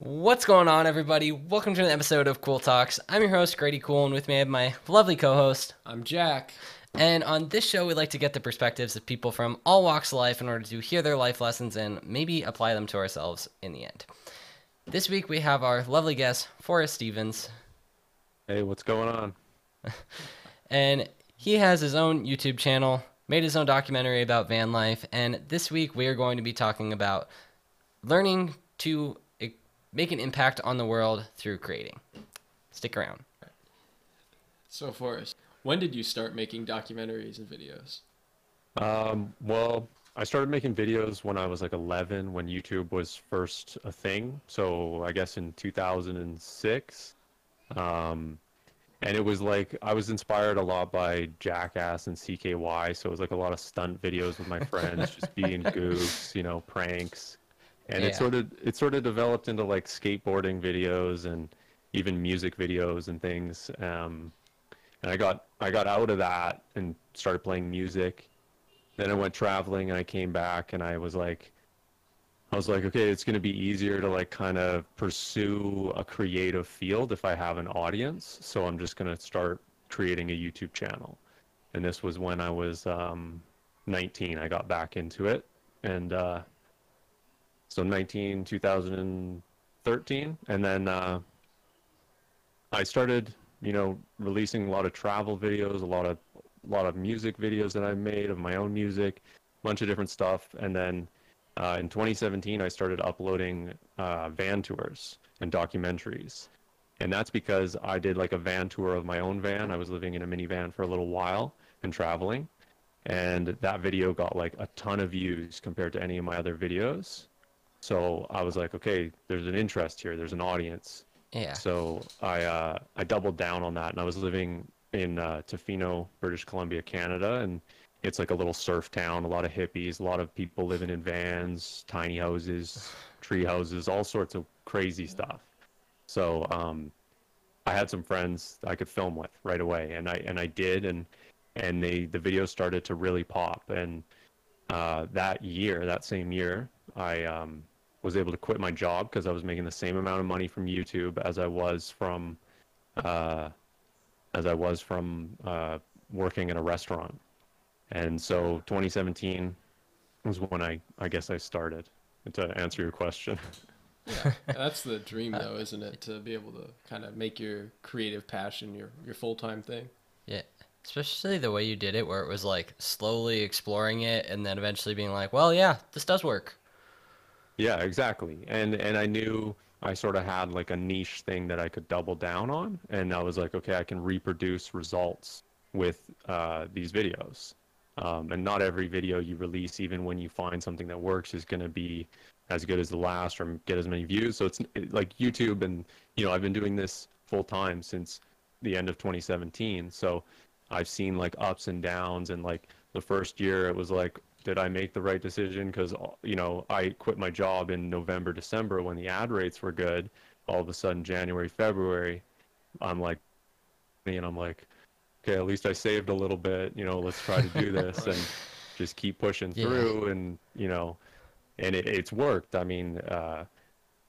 What's going on, everybody? Welcome to an episode of Cool Talks. I'm your host, Grady Cool, and with me I have my lovely co host. I'm Jack. And on this show, we like to get the perspectives of people from all walks of life in order to hear their life lessons and maybe apply them to ourselves in the end. This week, we have our lovely guest, Forrest Stevens. Hey, what's going on? and he has his own YouTube channel, made his own documentary about van life, and this week we are going to be talking about learning to make an impact on the world through creating. Stick around. So, Forrest, when did you start making documentaries and videos? Um, well, I started making videos when I was like 11, when YouTube was first a thing. So I guess in 2006. Um, and it was like I was inspired a lot by Jackass and CKY. So it was like a lot of stunt videos with my friends, just being goofs, you know, pranks and yeah. it sort of it sort of developed into like skateboarding videos and even music videos and things um, and i got i got out of that and started playing music then i went traveling and i came back and i was like i was like okay it's going to be easier to like kind of pursue a creative field if i have an audience so i'm just going to start creating a youtube channel and this was when i was um, 19 i got back into it and uh, so 19 2013 and then uh, i started you know releasing a lot of travel videos a lot of a lot of music videos that i made of my own music a bunch of different stuff and then uh, in 2017 i started uploading uh, van tours and documentaries. And that's because i did like a van tour of my own van. I was living in a minivan for a little while and traveling. And that video got like a ton of views compared to any of my other videos so I was like, okay, there's an interest here. There's an audience. Yeah. So I uh, I doubled down on that, and I was living in uh, Tofino, British Columbia, Canada, and it's like a little surf town. A lot of hippies, a lot of people living in vans, tiny houses, tree houses, all sorts of crazy stuff. So um, I had some friends I could film with right away, and I and I did, and and they the videos started to really pop. And uh, that year, that same year, I um, was able to quit my job because I was making the same amount of money from YouTube as I was from uh, as I was from uh, working in a restaurant. And so 2017 was when I I guess I started to answer your question. yeah, that's the dream though, isn't it? To be able to kind of make your creative passion your your full time thing. Yeah, especially the way you did it, where it was like slowly exploring it and then eventually being like, well, yeah, this does work. Yeah, exactly. And and I knew I sort of had like a niche thing that I could double down on, and I was like, okay, I can reproduce results with uh, these videos. Um, and not every video you release, even when you find something that works, is going to be as good as the last or get as many views. So it's like YouTube, and you know, I've been doing this full time since the end of 2017. So I've seen like ups and downs, and like the first year it was like did I make the right decision? Because you know I quit my job in November, December when the ad rates were good. All of a sudden, January, February, I'm like, and I'm like, okay, at least I saved a little bit. You know, let's try to do this and just keep pushing yeah. through. And you know, and it, it's worked. I mean, uh,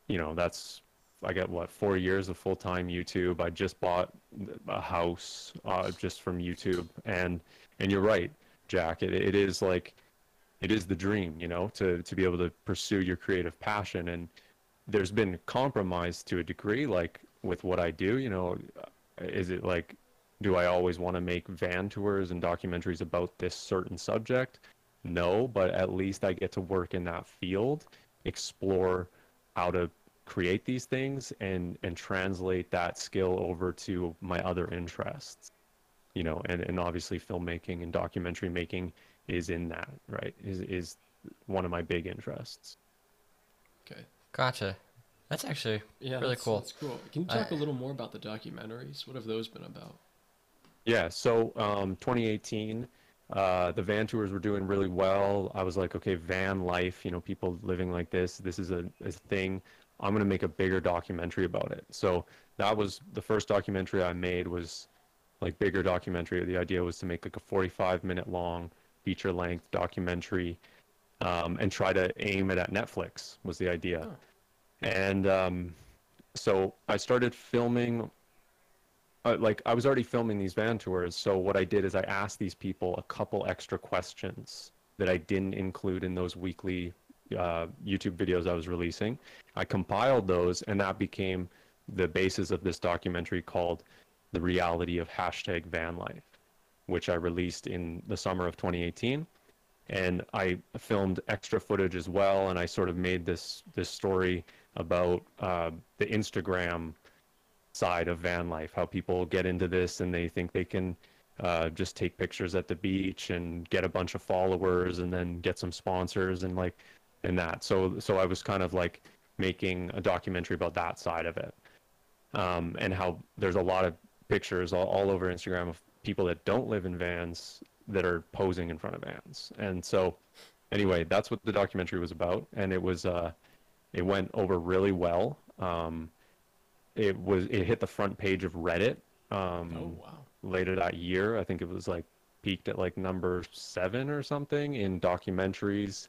you know, that's I got what four years of full time YouTube. I just bought a house uh, just from YouTube, and and you're right, Jack. It it is like it is the dream, you know, to to be able to pursue your creative passion. And there's been compromise to a degree, like with what I do. You know, is it like, do I always want to make van tours and documentaries about this certain subject? No, but at least I get to work in that field, explore how to create these things and and translate that skill over to my other interests you know and, and obviously filmmaking and documentary making is in that, right? Is is one of my big interests. Okay. Gotcha. That's actually yeah, really that's, cool. That's cool. Can you talk I, a little more about the documentaries? What have those been about? Yeah, so um, 2018, uh, the van tours were doing really well. I was like, okay, van life, you know, people living like this, this is a, a thing. I'm going to make a bigger documentary about it. So that was the first documentary I made was like bigger documentary. The idea was to make like a 45 minute long feature length documentary um, and try to aim it at Netflix was the idea. and um, so I started filming. Uh, like I was already filming these van tours, so what I did is I asked these people a couple extra questions that I didn't include in those weekly uh, YouTube videos I was releasing. I compiled those, and that became the basis of this documentary called "The Reality of Hashtag Van Life," which I released in the summer of 2018 and I filmed extra footage as well, and I sort of made this this story about uh, the Instagram side of van life, how people get into this and they think they can uh, just take pictures at the beach and get a bunch of followers and then get some sponsors and like and that. So so I was kind of like making a documentary about that side of it, um, and how there's a lot of pictures all, all over Instagram of people that don't live in vans that are posing in front of vans. And so, anyway, that's what the documentary was about, and it was uh, it went over really well. Um, it was it hit the front page of Reddit. Um, Oh wow. Later that year, I think it was like peaked at like number seven or something in documentaries,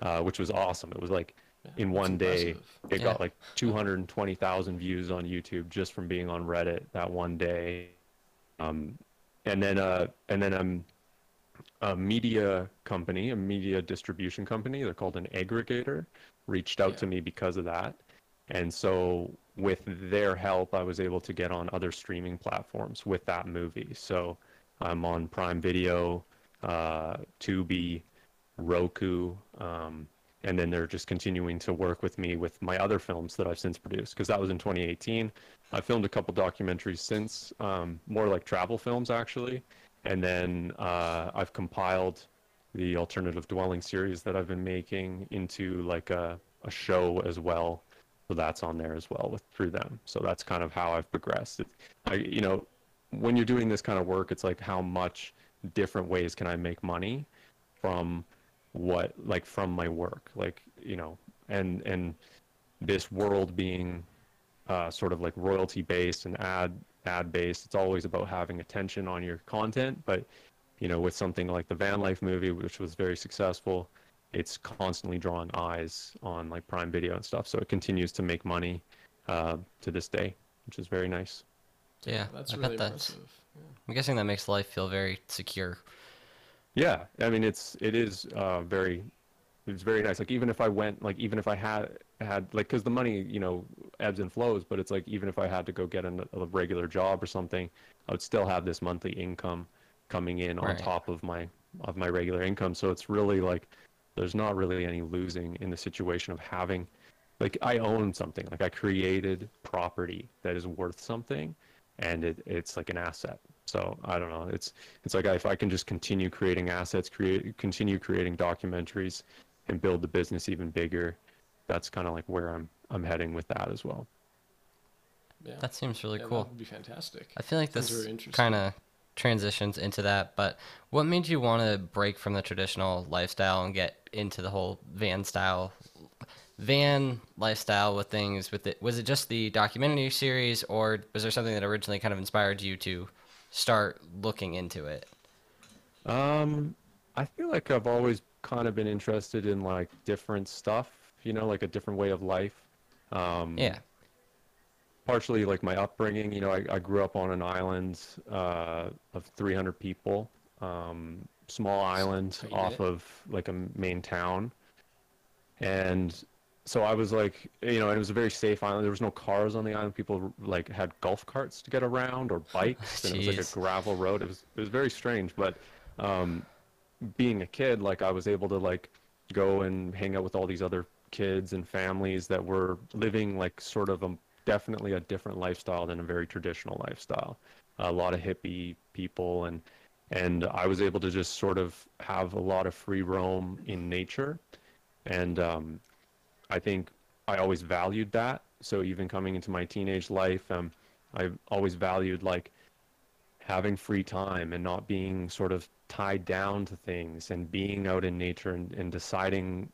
uh, which was awesome. It was like Yeah, in one day impressive. it Yeah. got like 220,000 views on YouTube just from being on Reddit that one day. Um, and then uh, and then um, a media company, a media distribution company, they're called an aggregator, reached out Yeah. to me because of that. And so with their help, I was able to get on other streaming platforms with that movie. So I'm on Prime Video, uh, Tubi, Roku, um, and then they're just continuing to work with me with my other films that I've since produced because that was in 2018. I filmed a couple documentaries since, um, more like travel films actually, and then uh, I've compiled the alternative dwelling series that I've been making into like a, a show as well. So that's on there as well with through them. So that's kind of how I've progressed. It, I, you know, when you're doing this kind of work, it's like how much different ways can I make money from what like from my work like you know and and this world being uh, sort of like royalty based and ad ad based it's always about having attention on your content but you know with something like the van life movie which was very successful it's constantly drawing eyes on like prime video and stuff so it continues to make money uh, to this day which is very nice Yeah, that's I really bet that's. impressive. Yeah. I'm guessing that makes life feel very secure. Yeah, I mean it's it is uh, very it's very nice. Like even if I went like even if I had had like because the money you know ebbs and flows, but it's like even if I had to go get an, a regular job or something, I would still have this monthly income coming in on Right. top of my of my regular income. So it's really like there's not really any losing in the situation of having like I own something like I created property that is worth something and it, it's like an asset so I don't know it's it's like if I can just continue creating assets create continue creating documentaries and build the business even bigger that's kind of like where I'm I'm heading with that as well Yeah. That seems really Yeah, cool. That would be fantastic. I feel like Sounds this very interesting. kind of transitions into that. But what made you want to break from the traditional lifestyle and get into the whole van style, van lifestyle with things? With it, was it just the documentary series, or was there something that originally kind of inspired you to start looking into it? Um, I feel like I've always kind of been interested in like different stuff, you know, like a different way of life. Um, Yeah, partially like my upbringing. You know, I, I grew up on an island uh, of 300 people, um, small island off it. of like a main town, and so I was like, you know, and it was a very safe island. There was no cars on the island. People like had golf carts to get around or bikes, and it was like a gravel road. It was it was very strange, but um, being a kid, like I was able to like go and hang out with all these other kids and families that were living like sort of a definitely a different lifestyle than a very traditional lifestyle. A lot of hippie people and and I was able to just sort of have a lot of free roam in nature, and um, I think I always valued that. So even coming into my teenage life, um, I've always valued like having free time and not being sort of tied down to things and being out in nature and, and deciding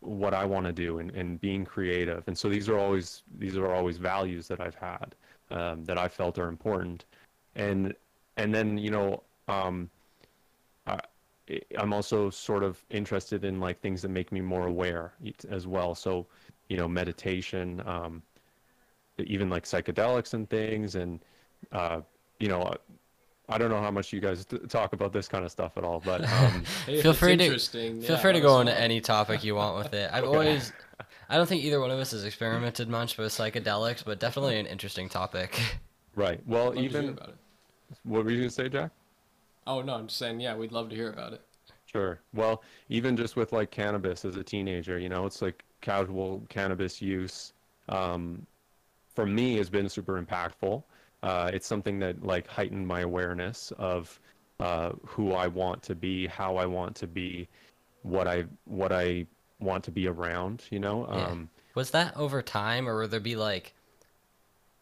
what I want to do and, and being creative. And so these are always these are always values that I've had um, that I felt are important. And and then you know um, I'm also sort of interested in like things that make me more aware as well. So, you know, meditation, um, even like psychedelics and things, and uh, you know, I don't know how much you guys t- talk about this kind of stuff at all, but um, Feel free to- interesting, Feel yeah, free to go us into any topic you want with it. I've always, I don't think either one of us has experimented much with psychedelics, but definitely an interesting topic. right. Well, Love to hear even about it. what were you gonna say, Jack? Oh no, I'm just saying. Yeah, we'd love to hear about it. Sure. Well, even just with like cannabis as a teenager, you know, it's like casual cannabis use. Um, for me, has been super impactful. Uh, it's something that like heightened my awareness of uh, who I want to be, how I want to be, what I what I want to be around. You know. Yeah. Um, Was that over time, or would there be like,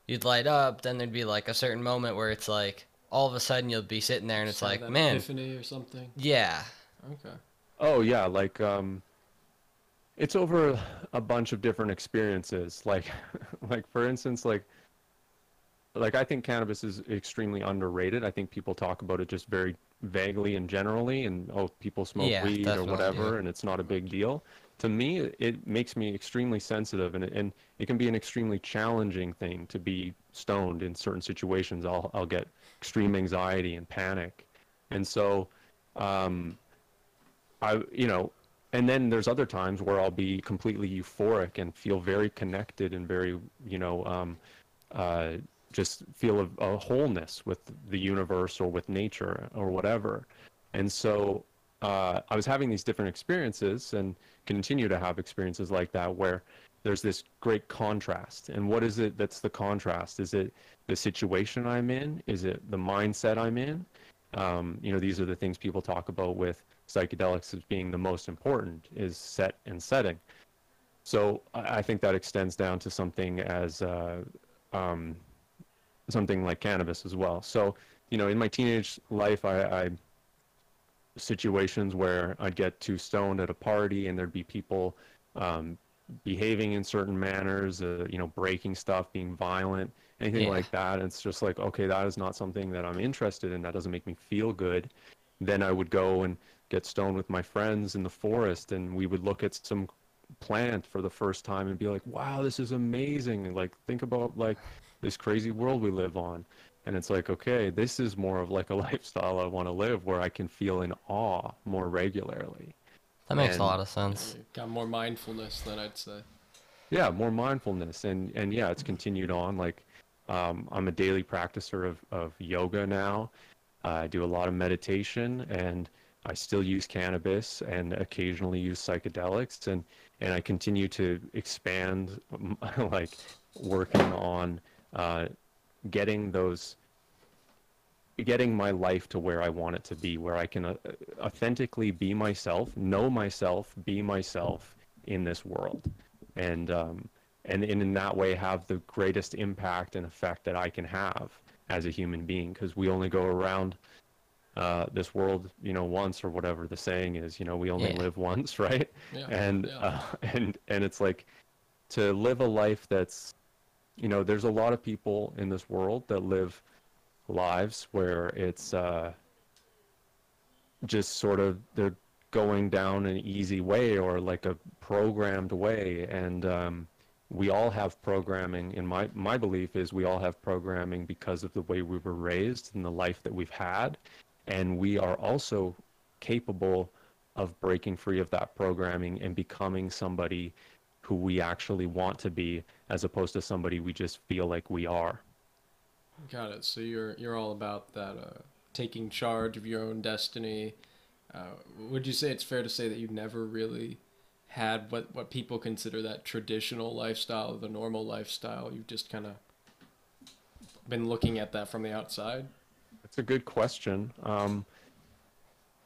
you'd light up, then there'd be like a certain moment where it's like, all of a sudden you'll be sitting there and it's like, man, epiphany or something. yeah, Okay. Oh yeah, like um it's over a bunch of different experiences. Like like for instance like like I think cannabis is extremely underrated. I think people talk about it just very vaguely and generally and oh people smoke Yeah, weed or whatever yeah. and it's not a big deal. To me it makes me extremely sensitive and it, and it can be an extremely challenging thing to be stoned in certain situations. I'll I'll get extreme anxiety and panic. And so um I, you know, and then there's other times where I'll be completely euphoric and feel very connected and very, you know, um, uh, just feel a, a wholeness with the universe or with nature or whatever. And so uh, I was having these different experiences and continue to have experiences like that where there's this great contrast. And what is it that's the contrast? Is it the situation I'm in? Is it the mindset I'm in? Um, you know, these are the things people talk about with psychedelics as being the most important is set and setting. So I think that extends down to something as uh, um, something like cannabis as well. So you know, in my teenage life, I, I situations where I'd get too stoned at a party and there'd be people um, behaving in certain manners, uh, you know, breaking stuff, being violent, anything Yeah. like that. It's just like, okay, that is not something that I'm interested in. That doesn't make me feel good. Then I would go and get stoned with my friends in the forest and we would look at some plant for the first time and be like, wow, this is amazing. And, Like, think about like this crazy world we live on. And it's like, okay, this is more of like a lifestyle I want to live where I can feel in awe more regularly. that makes And- a lot of sense. Got more mindfulness than I'd say. yeah more mindfulness and and yeah it's continued on like um, i'm a daily practicer of, of yoga now. I do a lot of meditation and i still use cannabis and occasionally use psychedelics and and i continue to expand like working on uh, getting those getting my life to where I want it to be, where I can uh, authentically be myself, know myself, be myself in this world, and um, and, and in that way have the greatest impact and effect that I can have as a human being, because we only go around uh, this world, you know, once or whatever the saying is, you know, we only Yeah. live once, right? Yeah. and yeah. uh, and and it's like to live a life that's you know there's a lot of people in this world that live lives where it's uh just sort of they're going down an easy way or like a programmed way and um we all have programming in my my belief is we all have programming because of the way we were raised and the life that we've had and we are also capable of breaking free of that programming and becoming somebody who we actually want to be as opposed to somebody we just feel like we are Got it. So you're you're all about that uh, taking charge of your own destiny. Uh, would you say it's fair to say that you've never really had what what people consider that traditional lifestyle, the normal lifestyle? You've just kind of been looking at that from the outside. That's a good question. Um,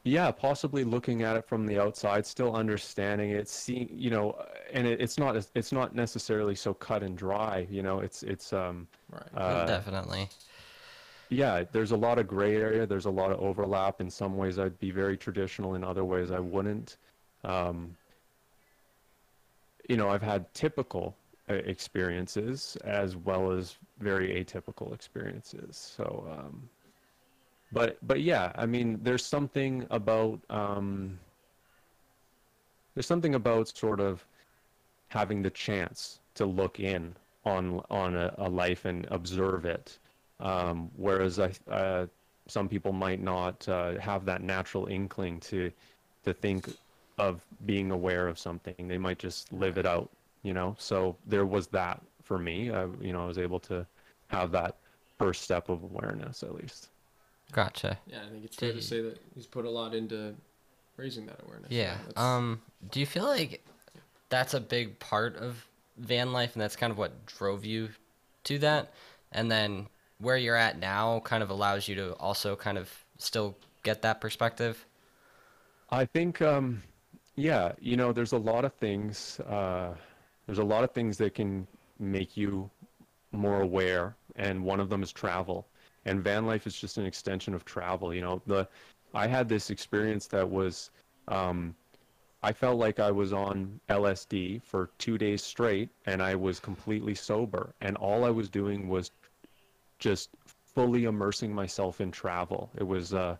yeah, possibly looking at it from the outside, still understanding it, seeing, you know, and it, it's not it's not necessarily so cut and dry. You know, it's it's um, Right. uh, Definitely. yeah, there's a lot of gray area. There's a lot of overlap. In some ways, I'd be very traditional. In other ways, I wouldn't. Um, you know, I've had typical uh, experiences as well as very atypical experiences. So, um, but but yeah, I mean, there's something about um, there's something about sort of having the chance to look in on on a, a life and observe it, um, whereas I, uh, some people might not uh, have that natural inkling to to think of being aware of something. They might just live it out, you know. So there was that for me. I, you know, I was able to have that first step of awareness at least. Gotcha. Yeah, I think it's fair to say that he's put a lot into raising that awareness. Yeah. that's- Um, do you feel like that's a big part of van life and that's kind of what drove you to that? And then where you're at now kind of allows you to also kind of still get that perspective? I think, um, yeah, you know, there's a lot of things. Uh, there's a lot of things that can make you more aware, and one of them is travel. And van life is just an extension of travel. You know, the I had this experience that was, um, I felt like I was on LSD for two days straight, and I was completely sober, and all I was doing was just fully immersing myself in travel. It was uh,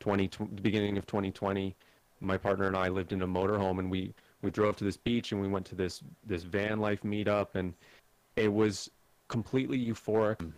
20, the beginning of 2020. My partner and I lived in a motorhome, and we we drove to this beach, and we went to this this van life meetup, and it was completely euphoric.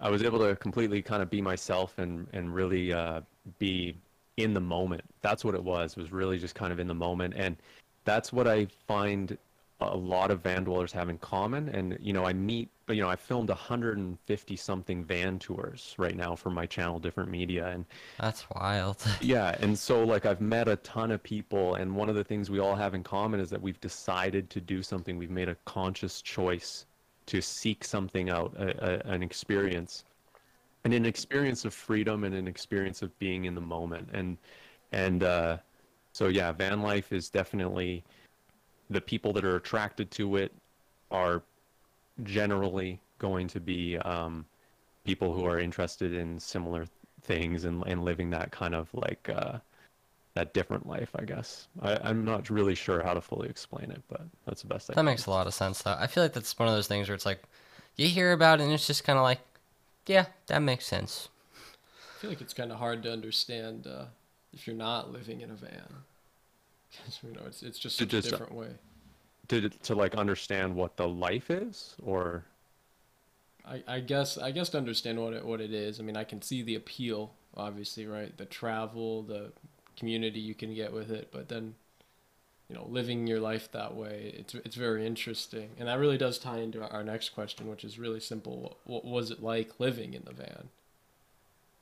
I was able to completely kind of be myself and and really uh, be in the moment. That's what it was. Was really just kind of in the moment, and that's what I find a lot of van dwellers have in common. And you know, I meet, but you know, I filmed 150 something van tours right now for my channel, different media, and That's wild. yeah, and so like I've met a ton of people, and one of the things we all have in common is that we've decided to do something. We've made a conscious choice to seek something out, a, a, an experience, and an experience of freedom and an experience of being in the moment. And and uh, so yeah, van life is definitely the people that are attracted to it are generally going to be um, people who are interested in similar things and, and living that kind of like uh, that different life, I guess. I, I'm not really sure how to fully explain it, but that's the best I That can. makes a lot of sense, though. I feel like that's one of those things where it's like, you hear about it and it's just kind of like, yeah, that makes sense. I feel like it's kind of hard to understand uh, if you're not living in a van. You know, it's it's just To a just- different way. to to like understand what the life is, or I, I guess I guess to understand what it what it is. I mean, I can see the appeal, obviously, right? The travel, the community you can get with it, but then, you know, living your life that way, it's it's very interesting, and that really does tie into our next question, which is really simple. What, what was it like living in the van?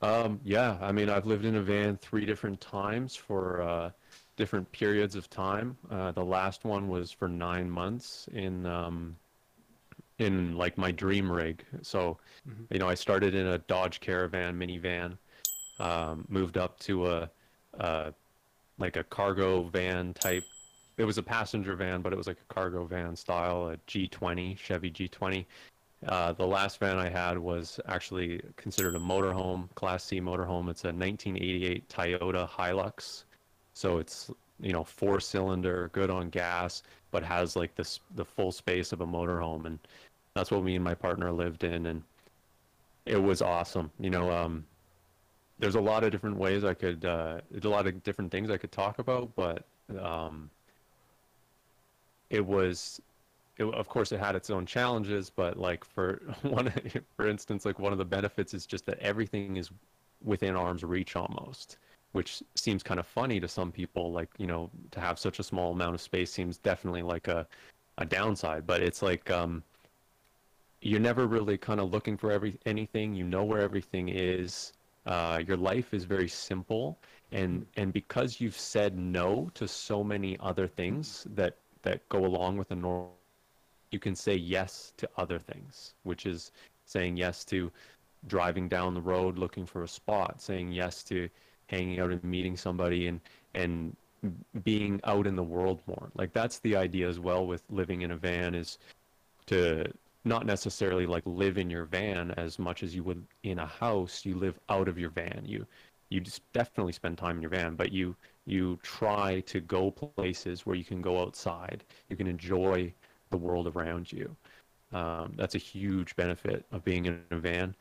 Um, yeah, I mean, I've lived in a van three different times for uh, different periods of time. Uh, the last one was for nine months in um, in like my dream rig. So, Mhm. you know, I started in a Dodge Caravan minivan, um, moved up to a, a like a cargo van type. It was a passenger van, but it was like a cargo van style, a G20 Chevy G20. Uh, the last van I had was actually considered a motorhome, Class C motorhome. It's a 1988 Toyota Hilux, so it's you know four cylinder, good on gas, but has like this the full space of a motorhome, and that's what me and my partner lived in, and it was awesome. You know, um, there's a lot of different ways I could, uh, a lot of different things I could talk about, but um, it was it, of course it had its own challenges but like for one for instance like one of the benefits is just that everything is within arm's reach almost which seems kind of funny to some people like you know to have such a small amount of space seems definitely like a a downside but it's like um you're never really kind of looking for every anything you know where everything is uh, your life is very simple and and because you've said no to so many other things that that go along with a normal you can say yes to other things which is saying yes to driving down the road looking for a spot saying yes to hanging out and meeting somebody and and being out in the world more. Like that's the idea as well with living in a van is to not necessarily like live in your van as much as you would in a house. You live out of your van. You you just definitely spend time in your van but you you try to go places where you can go outside. You can enjoy the world around you. Um, that's a huge benefit of being in a van.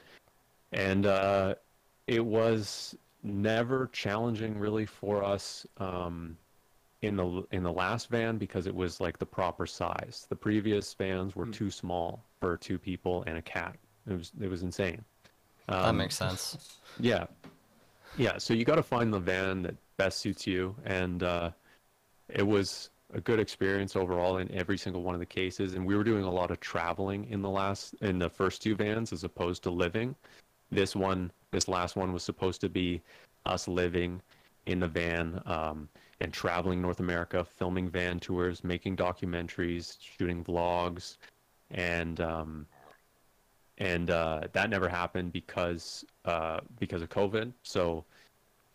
And uh, it was never challenging really for us um, in the in the last van because it was like the proper size. The previous vans were too small for two people and a cat. It was it was insane. that Um, makes sense. yeah, yeah. So you got to find the van that best suits you, and uh, it was a good experience overall in every single one of the cases. And we were doing a lot of traveling in the last in the first two vans as opposed to living. This one, this last one, was supposed to be us living in the van um, and traveling North America, filming van tours, making documentaries, shooting vlogs, and um, and uh, that never happened because uh, because of COVID. So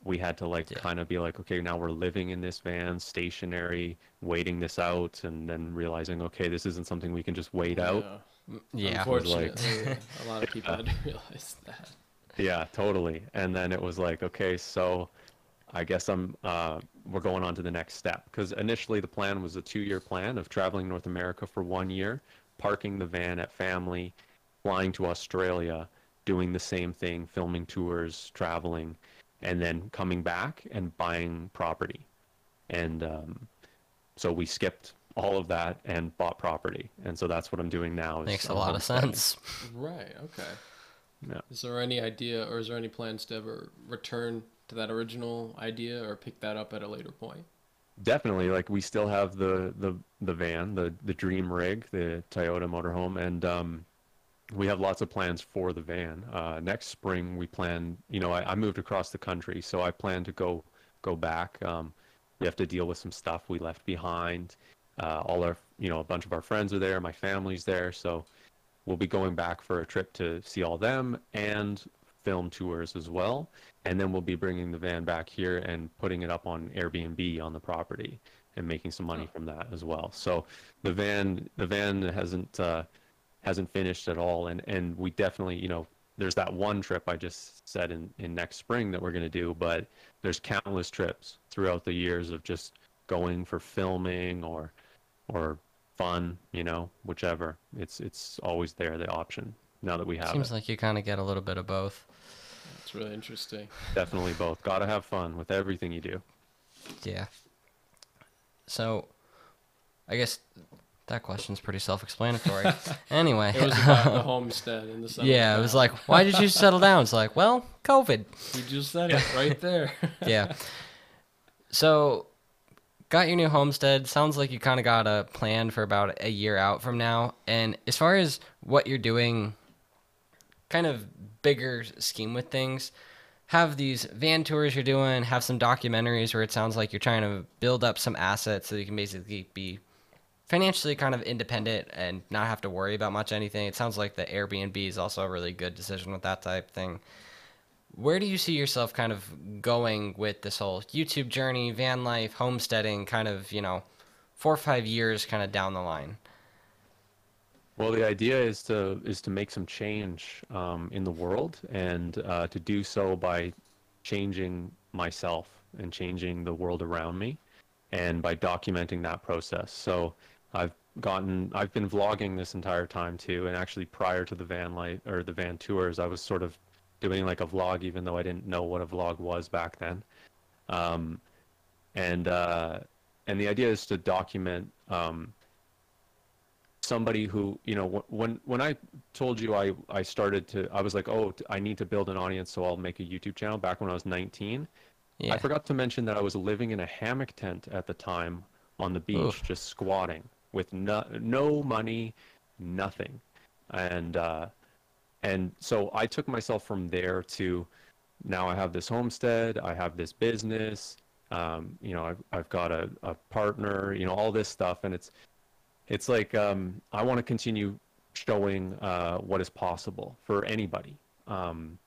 we had to like Yeah. kind of be like, okay, now we're living in this van, stationary, waiting this out, and then realizing, okay, this isn't something we can just wait out. Yeah. Unfortunately, a lot of people had to realize that. Yeah, totally. And then it was like, okay, so I guess I'm uh, we're going on to the next step because initially the plan was a two-year plan of traveling North America for one year, parking the van at family, flying to Australia, doing the same thing, filming tours, traveling, and then coming back and buying property. And um, so we skipped all of that and bought property, and so that's what I'm doing now. is Makes a I'm lot of sense. Right. Okay. Yeah. Is there any idea, or is there any plans to ever return to that original idea, or pick that up at a later point? definitely like we still have the the the van the the dream rig the toyota motorhome and um we have lots of plans for the van uh next spring we plan you know i, I moved across the country so i plan to go go back um we have to deal with some stuff we left behind uh all our you know a bunch of our friends are there my family's there so we'll be going back for a trip to see all them and film tours as well. And then we'll be bringing the van back here and putting it up on Airbnb on the property and making some money from that as well. So the van the van hasn't uh, hasn't finished at all, and and we definitely you know there's that one trip I just said in in next spring that we're gonna do, but there's countless trips throughout the years of just going for filming or or fun, you know, whichever. It's it's always there the option now that we have it. Seems it. like you kind of get a little bit of both. It's really interesting. Definitely both. Got to have fun with everything you do. Yeah. So, I guess that question's pretty self-explanatory. anyway. It was about the homestead and the settle yeah, it was like, why did you settle down? It's like, well, COVID. you just said it right there. Yeah. So, got your new homestead. Sounds like you kind of got a plan for about a year out from now. And as far as what you're doing, kind of bigger scheme with things, have these van tours you're doing, have some documentaries where it sounds like you're trying to build up some assets so you can basically be financially kind of independent and not have to worry about much anything. It sounds like the Airbnb is also a really good decision with that type thing. Where do you see yourself kind of going with this whole YouTube journey, van life, homesteading, kind of, you know, four or five years kind of down the line? Well, the idea is to is to make some change um, in the world, and uh, to do so by changing myself and changing the world around me, and by documenting that process. So I've gotten I've been vlogging this entire time too, and actually prior to the van life or the van tours, I was sort of doing like a vlog, even though I didn't know what a vlog was back then. Um, and uh, and the idea is to document. Um, somebody who you know when when I told you I I started to I was like oh I need to build an audience so I'll make a YouTube channel back when I was 19 Yeah. I forgot to mention that I was living in a hammock tent at the time on the beach Oof. just squatting with no no money nothing and uh and so I took myself from there to now I have this homestead I have this business um you know I've I've got a, a partner you know all this stuff and it's it's like um, I want to continue showing uh, what is possible for anybody. Um,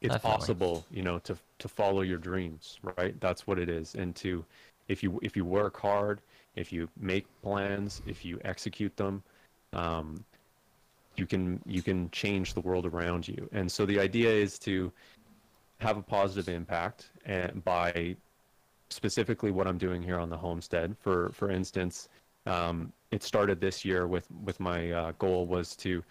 it's Definitely. possible, you know, to to follow your dreams, right? That's what it is, and to if you if you work hard, if you make plans, if you execute them, um, you can you can change the world around you. And so the idea is to have a positive impact, and by specifically what I'm doing here on the homestead. For for instance, um, it started this year with with my uh, goal was to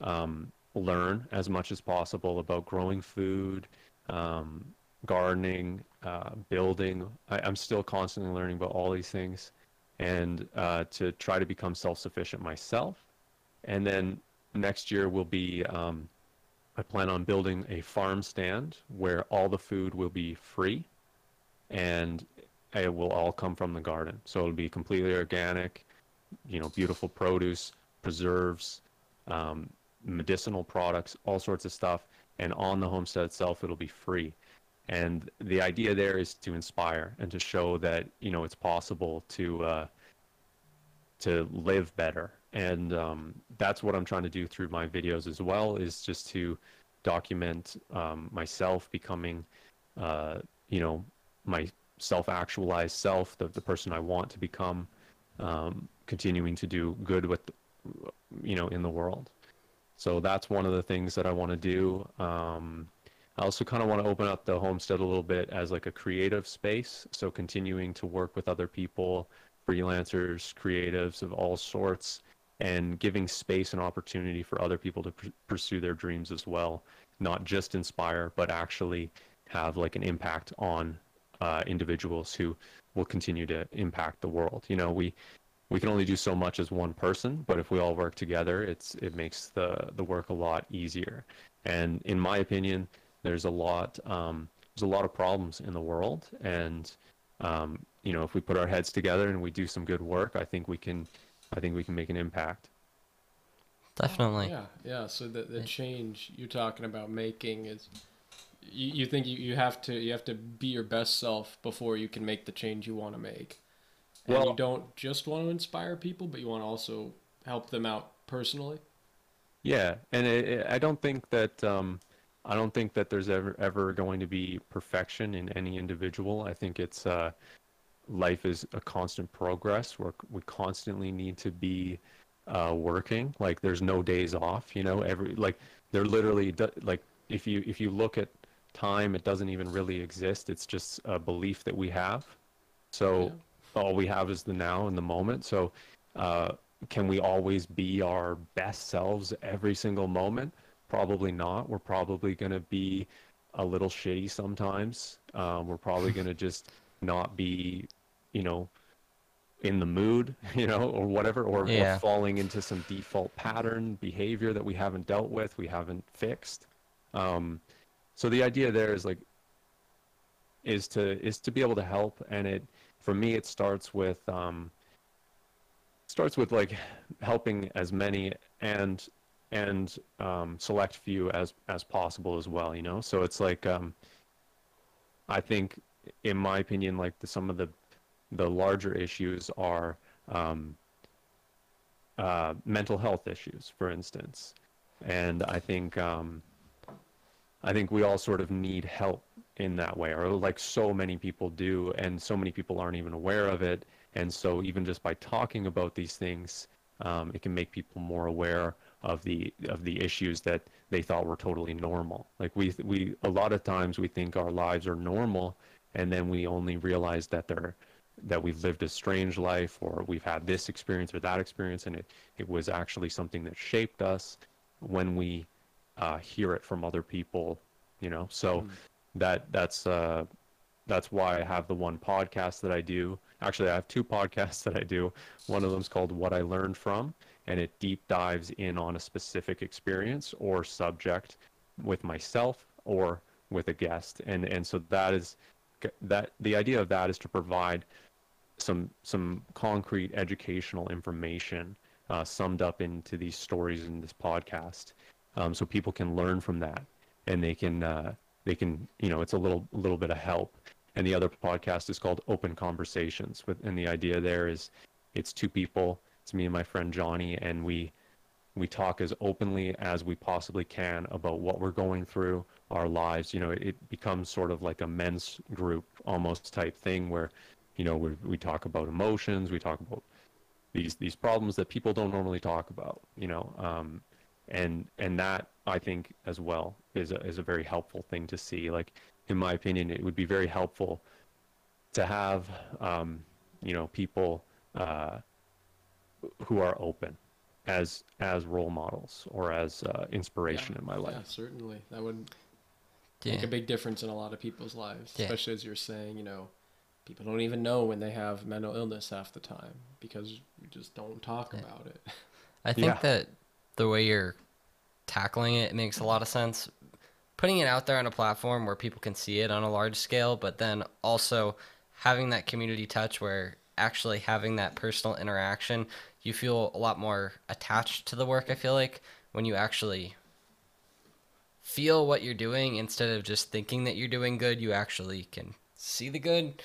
um, learn as much as possible about growing food, um, gardening, uh, building. I, I'm still constantly learning about all these things, and uh, to try to become self-sufficient myself. And then next year will be. Um, I plan on building a farm stand where all the food will be free, and it will all come from the garden. So it'll be completely organic, you know, beautiful produce, preserves, um, medicinal products, all sorts of stuff. And on the homestead itself, it'll be free. And the idea there is to inspire and to show that you know it's possible to uh, to live better. And um, that's what I'm trying to do through my videos as well. Is just to document um, myself becoming, uh, you know, my self-actualized self, the the person I want to become, um, continuing to do good with, you know, in the world. So that's one of the things that I want to do. Um, I also kind of want to open up the homestead a little bit as like a creative space. So continuing to work with other people, freelancers, creatives of all sorts, and giving space and opportunity for other people to pr- pursue their dreams as well. Not just inspire, but actually have like an impact on uh, individuals who will continue to impact the world. You know, we we can only do so much as one person, but if we all work together, it's it makes the the work a lot easier. And in my opinion, there's a lot um, there's a lot of problems in the world, and um, you know if we put our heads together and we do some good work, I think we can I think we can make an impact. Definitely. Yeah, yeah. So the the change you're talking about making is, you, you think you, you have to you have to be your best self before you can make the change you want to make. And Well- you don't just want to inspire people, but you want to also help them out personally. Yeah, and it, it, I don't think that um, I don't think that there's ever ever going to be perfection in any individual. I think it's uh, life is a constant progress. Where we constantly need to be uh, working. Like there's no days off. You know, every like they're literally like if you if you look at time, it doesn't even really exist. It's just a belief that we have. So all we have is the now and the moment. So uh, can we always be our best selves every single moment? Probably not. We're probably going to be a little shitty sometimes. Um, we're probably going to just not be, you know, in the mood, you know, or whatever, or, Yeah. or falling into some default pattern behavior that we haven't dealt with, we haven't fixed. Um, so the idea there is like, is to is to be able to help, and it for me it starts with um, starts with like helping as many and and um, select few as as possible as well you know so it's like um, i think in my opinion like the, some of the the larger issues are um, uh, mental health issues for instance. And i think um, i think we all sort of need help in that way or like so many people do and so many people aren't even aware of it. And so even just by talking about these things um, it can make people more aware of the of the issues that they thought were totally normal. Like we we a lot of times we think our lives are normal and then we only realize that they're that we've lived a strange life or we've had this experience or that experience and it, it was actually something that shaped us when we uh, hear it from other people you know so that that's uh, that's why I have the one podcast that I do. Actually, I have two podcasts that I do. One of them is called What I Learned From, and it deep dives in on a specific experience or subject with myself or with a guest. And and so that is that the idea of that is to provide some some concrete educational information uh, summed up into these stories in this podcast, um, so people can learn from that and they can uh, they can you know it's a little little bit of help. And the other podcast is called Open Conversations, with and the idea there is it's two people. It's me and my friend Johnny, and we we talk as openly as we possibly can about what we're going through our lives you know it, becomes sort of like a men's group almost type thing where you know we we talk about emotions we talk about these these problems that people don't normally talk about you know um and and that i think as well is a is a very helpful thing to see like in my opinion it would be very helpful to have um you know people uh who are open as as role models or as uh, inspiration in my life. Yeah, certainly. That would make a big difference in a lot of people's lives. Yeah. Especially as you're saying, you know, people don't even know when they have mental illness half the time because we just don't talk Yeah. about it. I think Yeah. that the way you're tackling it makes a lot of sense. Putting it out there on a platform where people can see it on a large scale, but then also having that community touch where actually having that personal interaction, you feel a lot more attached to the work, I feel like, when you actually feel what you're doing instead of just thinking that you're doing good, you actually can see the good.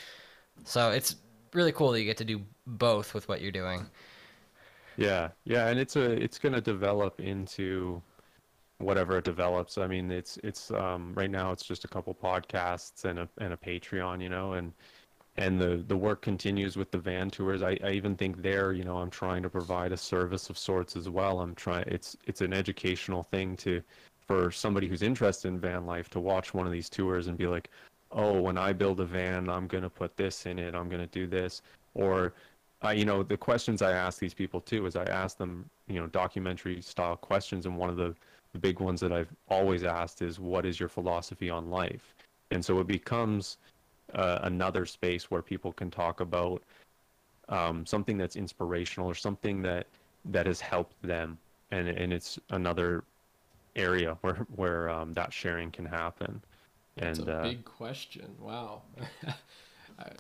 So it's really cool that you get to do both with what you're doing. Yeah, yeah, and it's a it's gonna develop into whatever it develops. I mean, it's it's um right now it's just a couple podcasts and a and a Patreon, you know, and and the the work continues with the van tours. I, I even think there, you know, I'm trying to provide a service of sorts as well. I'm trying it's it's an educational thing to for somebody who's interested in van life to watch one of these tours and be like, oh, when I build a van, I'm gonna put this in it. I'm gonna do this, or you know, the questions I ask these people too is I ask them, you know, documentary style questions, and one of the, the big ones that I've always asked is, "What is your philosophy on life?" And so it becomes uh, another space where people can talk about um, something that's inspirational or something that that has helped them, and and it's another area where where um, that sharing can happen. That's and a uh, big question. Wow.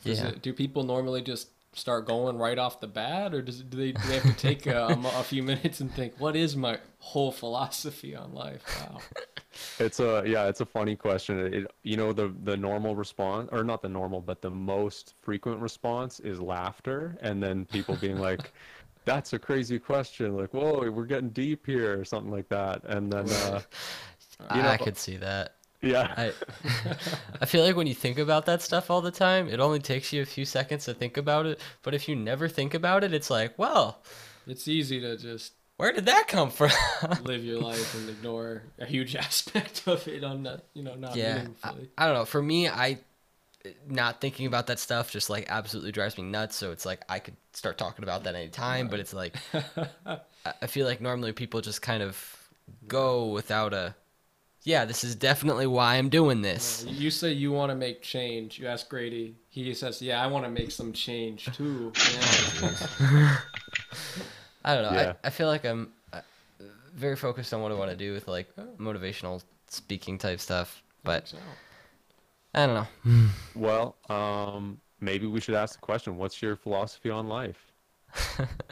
Yeah. it- do people normally just start going right off the bat, or does do they do they have to take a, a few minutes and think, what is my whole philosophy on life? Wow. It's a yeah, it's a funny question. It, you know the the normal response or not the normal, but the most frequent response is laughter and then people being like that's a crazy question. Like, "Whoa, we're getting deep here" or something like that. And then uh You I could see that. Yeah. I I feel like when you think about that stuff all the time, it only takes you a few seconds to think about it. But if you never think about it, it's like, well, It's easy to just where did that come from? live your life and ignore a huge aspect of it on that, you know, not yeah, I, meaningfully. I don't know. For me, I not thinking about that stuff just like absolutely drives me nuts. So it's like I could start talking about that any anytime, but it's like I- I feel like normally people just kind of go without a. Yeah, this is definitely why I'm doing this. You say you want to make change. You ask Grady. He says, "Yeah, I want to make some change too." Yeah. I don't know. Yeah. I, I feel like I'm uh, very focused on what I want to do with like motivational speaking type stuff, but I don't know. Well, um maybe we should ask the question, what's your philosophy on life?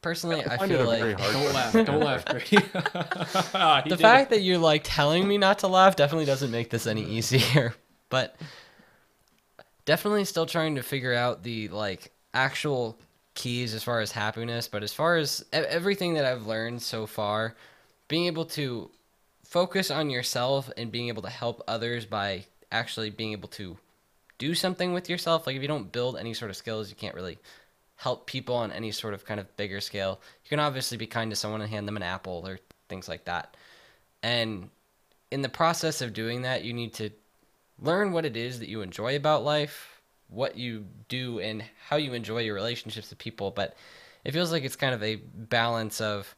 Personally, I, find it feel like don't laugh. Don't laugh, Ah, the fact it. that you're like telling me not to laugh definitely doesn't make this any easier. But definitely still trying to figure out the like actual keys as far as happiness. But as far as everything that I've learned so far, being able to focus on yourself and being able to help others by actually being able to do something with yourself. Like if you don't build any sort of skills, you can't really help people on any sort of kind of bigger scale. You can obviously be kind to someone and hand them an apple or things like that. And in the process of doing that, you need to learn what it is that you enjoy about life, what you do, and how you enjoy your relationships with people. But it feels like it's kind of a balance of,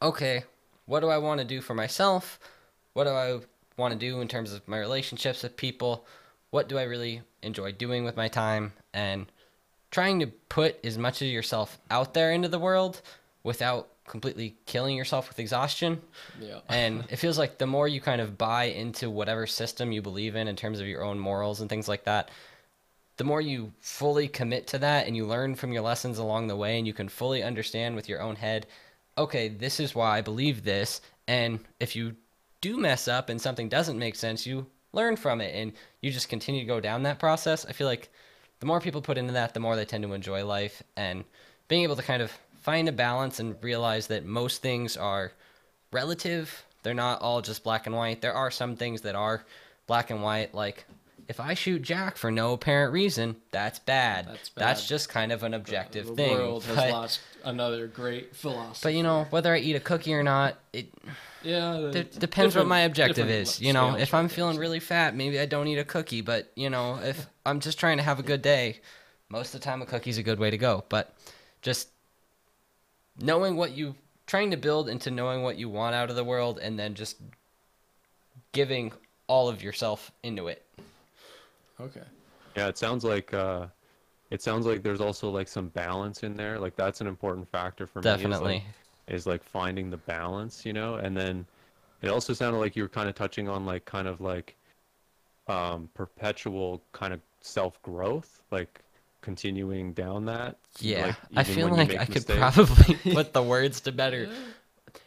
okay, what do I want to do for myself? What do I want to do in terms of my relationships with people? What do I really enjoy doing with my time? And trying to put as much of yourself out there into the world without completely killing yourself with exhaustion. Yeah. And it feels like the more you kind of buy into whatever system you believe in in terms of your own morals and things like that, the more you fully commit to that and you learn from your lessons along the way and you can fully understand with your own head, okay, this is why I believe this. And if you do mess up and something doesn't make sense, you learn from it and you just continue to go down that process. I feel like the more people put into that, the more they tend to enjoy life and being able to kind of find a balance and realize that most things are relative. They're not all just black and white. There are some things that are black and white, like if I shoot Jack for no apparent reason, that's bad. That's bad. That's just kind of an objective the thing. The world has lost another great philosopher. but you know, whether I eat a cookie or not, it yeah, the- d- depends what my objective is. You know, if I'm feeling really fat, maybe I don't eat a cookie. But you know, if I'm just trying to have a good day, most of the time a cookie's a good way to go. But just knowing what you trying to build into knowing what you want out of the world and then just giving all of yourself into it. Okay. Yeah, it sounds like uh, it sounds like there's also like some balance in there. Like that's an important factor for me. is, like- Definitely. is like finding the balance, you know, and then it also sounded like you were kind of touching on like kind of like um perpetual kind of self growth, like continuing down that. Yeah, like, I feel like make I could probably put the words to better.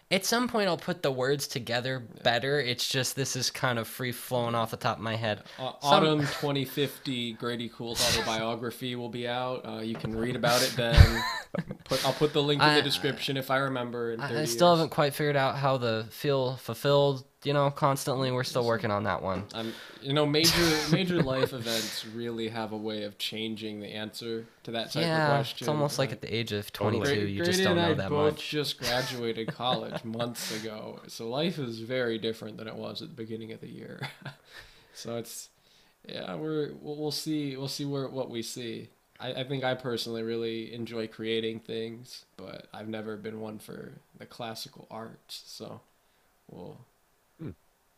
At some point, I'll put the words together better. It's just this is kind of free flowing off the top of my head. Uh, Some- Autumn 2050 Grady Cool's autobiography will be out. Uh, you can read about it then. Put, I'll put the link in I- the description if I remember. I, I still years. haven't quite figured out how the feel fulfilled. You know, constantly we're still working on that one. I'm, you know, major major life events really have a way of changing the answer to that type of Yeah, question. it's almost like at the age of 22, Gra- you Grady just don't and know I that both much. just graduated college months ago, so life is very different than it was at the beginning of the year. so it's yeah, we're we'll, we'll see we'll see where what we see. I, I think I personally really enjoy creating things, but I've never been one for the classical arts. So, well.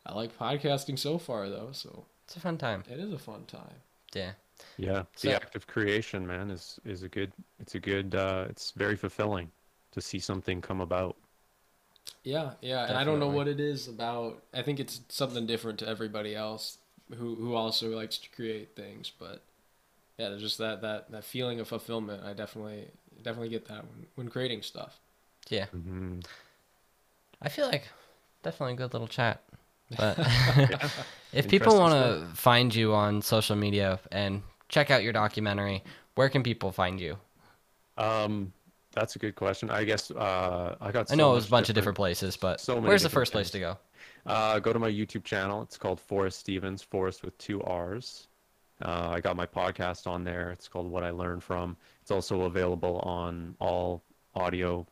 I like podcasting so far though, so It's a fun time. it is a fun time. Yeah. Yeah, So- the act of creation, man, is is a good. It's a good. uh It's very fulfilling to see something come about. Yeah, yeah, and I don't know what it is about. I think it's something different to everybody else who who also likes to create things, but yeah, there's just that that that feeling of fulfillment. I definitely definitely get that when when creating stuff. Yeah. hmm I feel like definitely a good little chat. But if people want to find you on social media and check out your documentary, where can people find you? Um, that's a good question. I guess uh, I got. I know it was a much bunch of different places, but so many where's the different first place to go? Uh, go to my YouTube channel. It's called Forrest Stevens, Forrest with two R's. Uh, I got my podcast on there. It's called What I Learned From. It's also available on all audio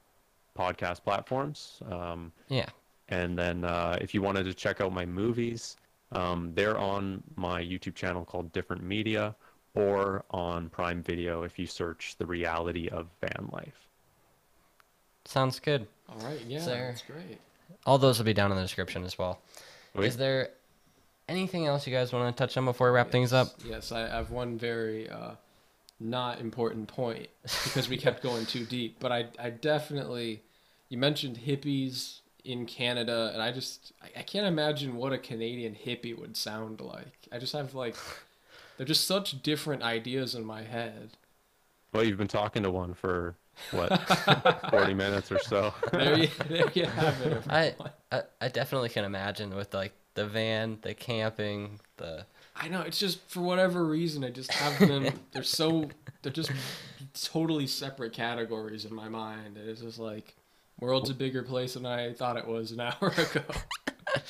podcast platforms. Um, Yeah. And then uh, if you wanted to check out my movies, um, they're on my YouTube channel called Different Media or on Prime Video if you search The Reality of Van Life. Sounds good. All right, yeah, There. that's great. All those will be down in the description as well. Wait. Is there anything else you guys want to touch on before we wrap things up? Yes, I have one very uh, not important point because we kept going too deep. But I, I definitely, you mentioned hippies in Canada, and I just, I, I can't imagine what a Canadian hippie would sound like. I just have like, they're just such different ideas in my head. Well, you've been talking to one for what, 40 minutes or so. There you, there you have it. I, I I definitely can imagine with like the van, the camping, the I know it's just for whatever reason I just have them. they're so they're just totally separate categories in my mind. It's just like world's a bigger place than I thought it was an hour ago.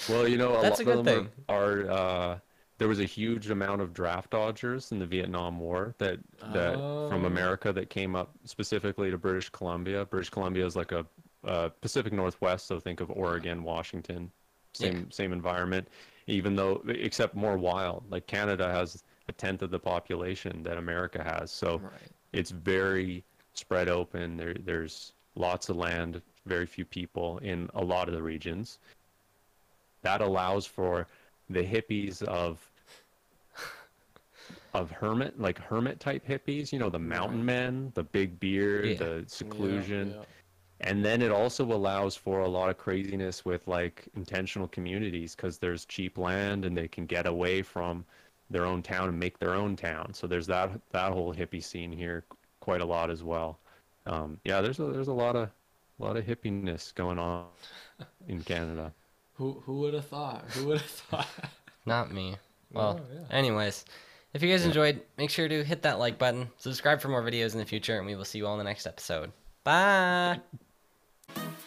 Well, you know, a That's lot a of them are. are uh, there was a huge amount of draft dodgers in the Vietnam War that that from Oh. America that came up specifically to British Columbia. British Columbia is like a uh, Pacific Northwest, so think of Oregon, Washington, same same environment. Even though, except more wild. Like Canada has a tenth of the population that America has, so right. it's very spread open. There, there's lots of land, very few people in a lot of the regions. That allows for the hippies of of hermit, like hermit type hippies. You know, the mountain men, the big beard, Yeah. the seclusion, Yeah, and then it also allows for a lot of craziness with like intentional communities because there's cheap land and they can get away from their own town and make their own town. So there's that that whole hippie scene here quite a lot as well. Um, yeah, there's a there's a lot of a lot of hippiness going on in Canada. Who who would have thought? Who would have thought? not me. Well, Oh, yeah. anyways, if you guys enjoyed, make sure to hit that like button, subscribe for more videos in the future, and we will see you all in the next episode. Bye.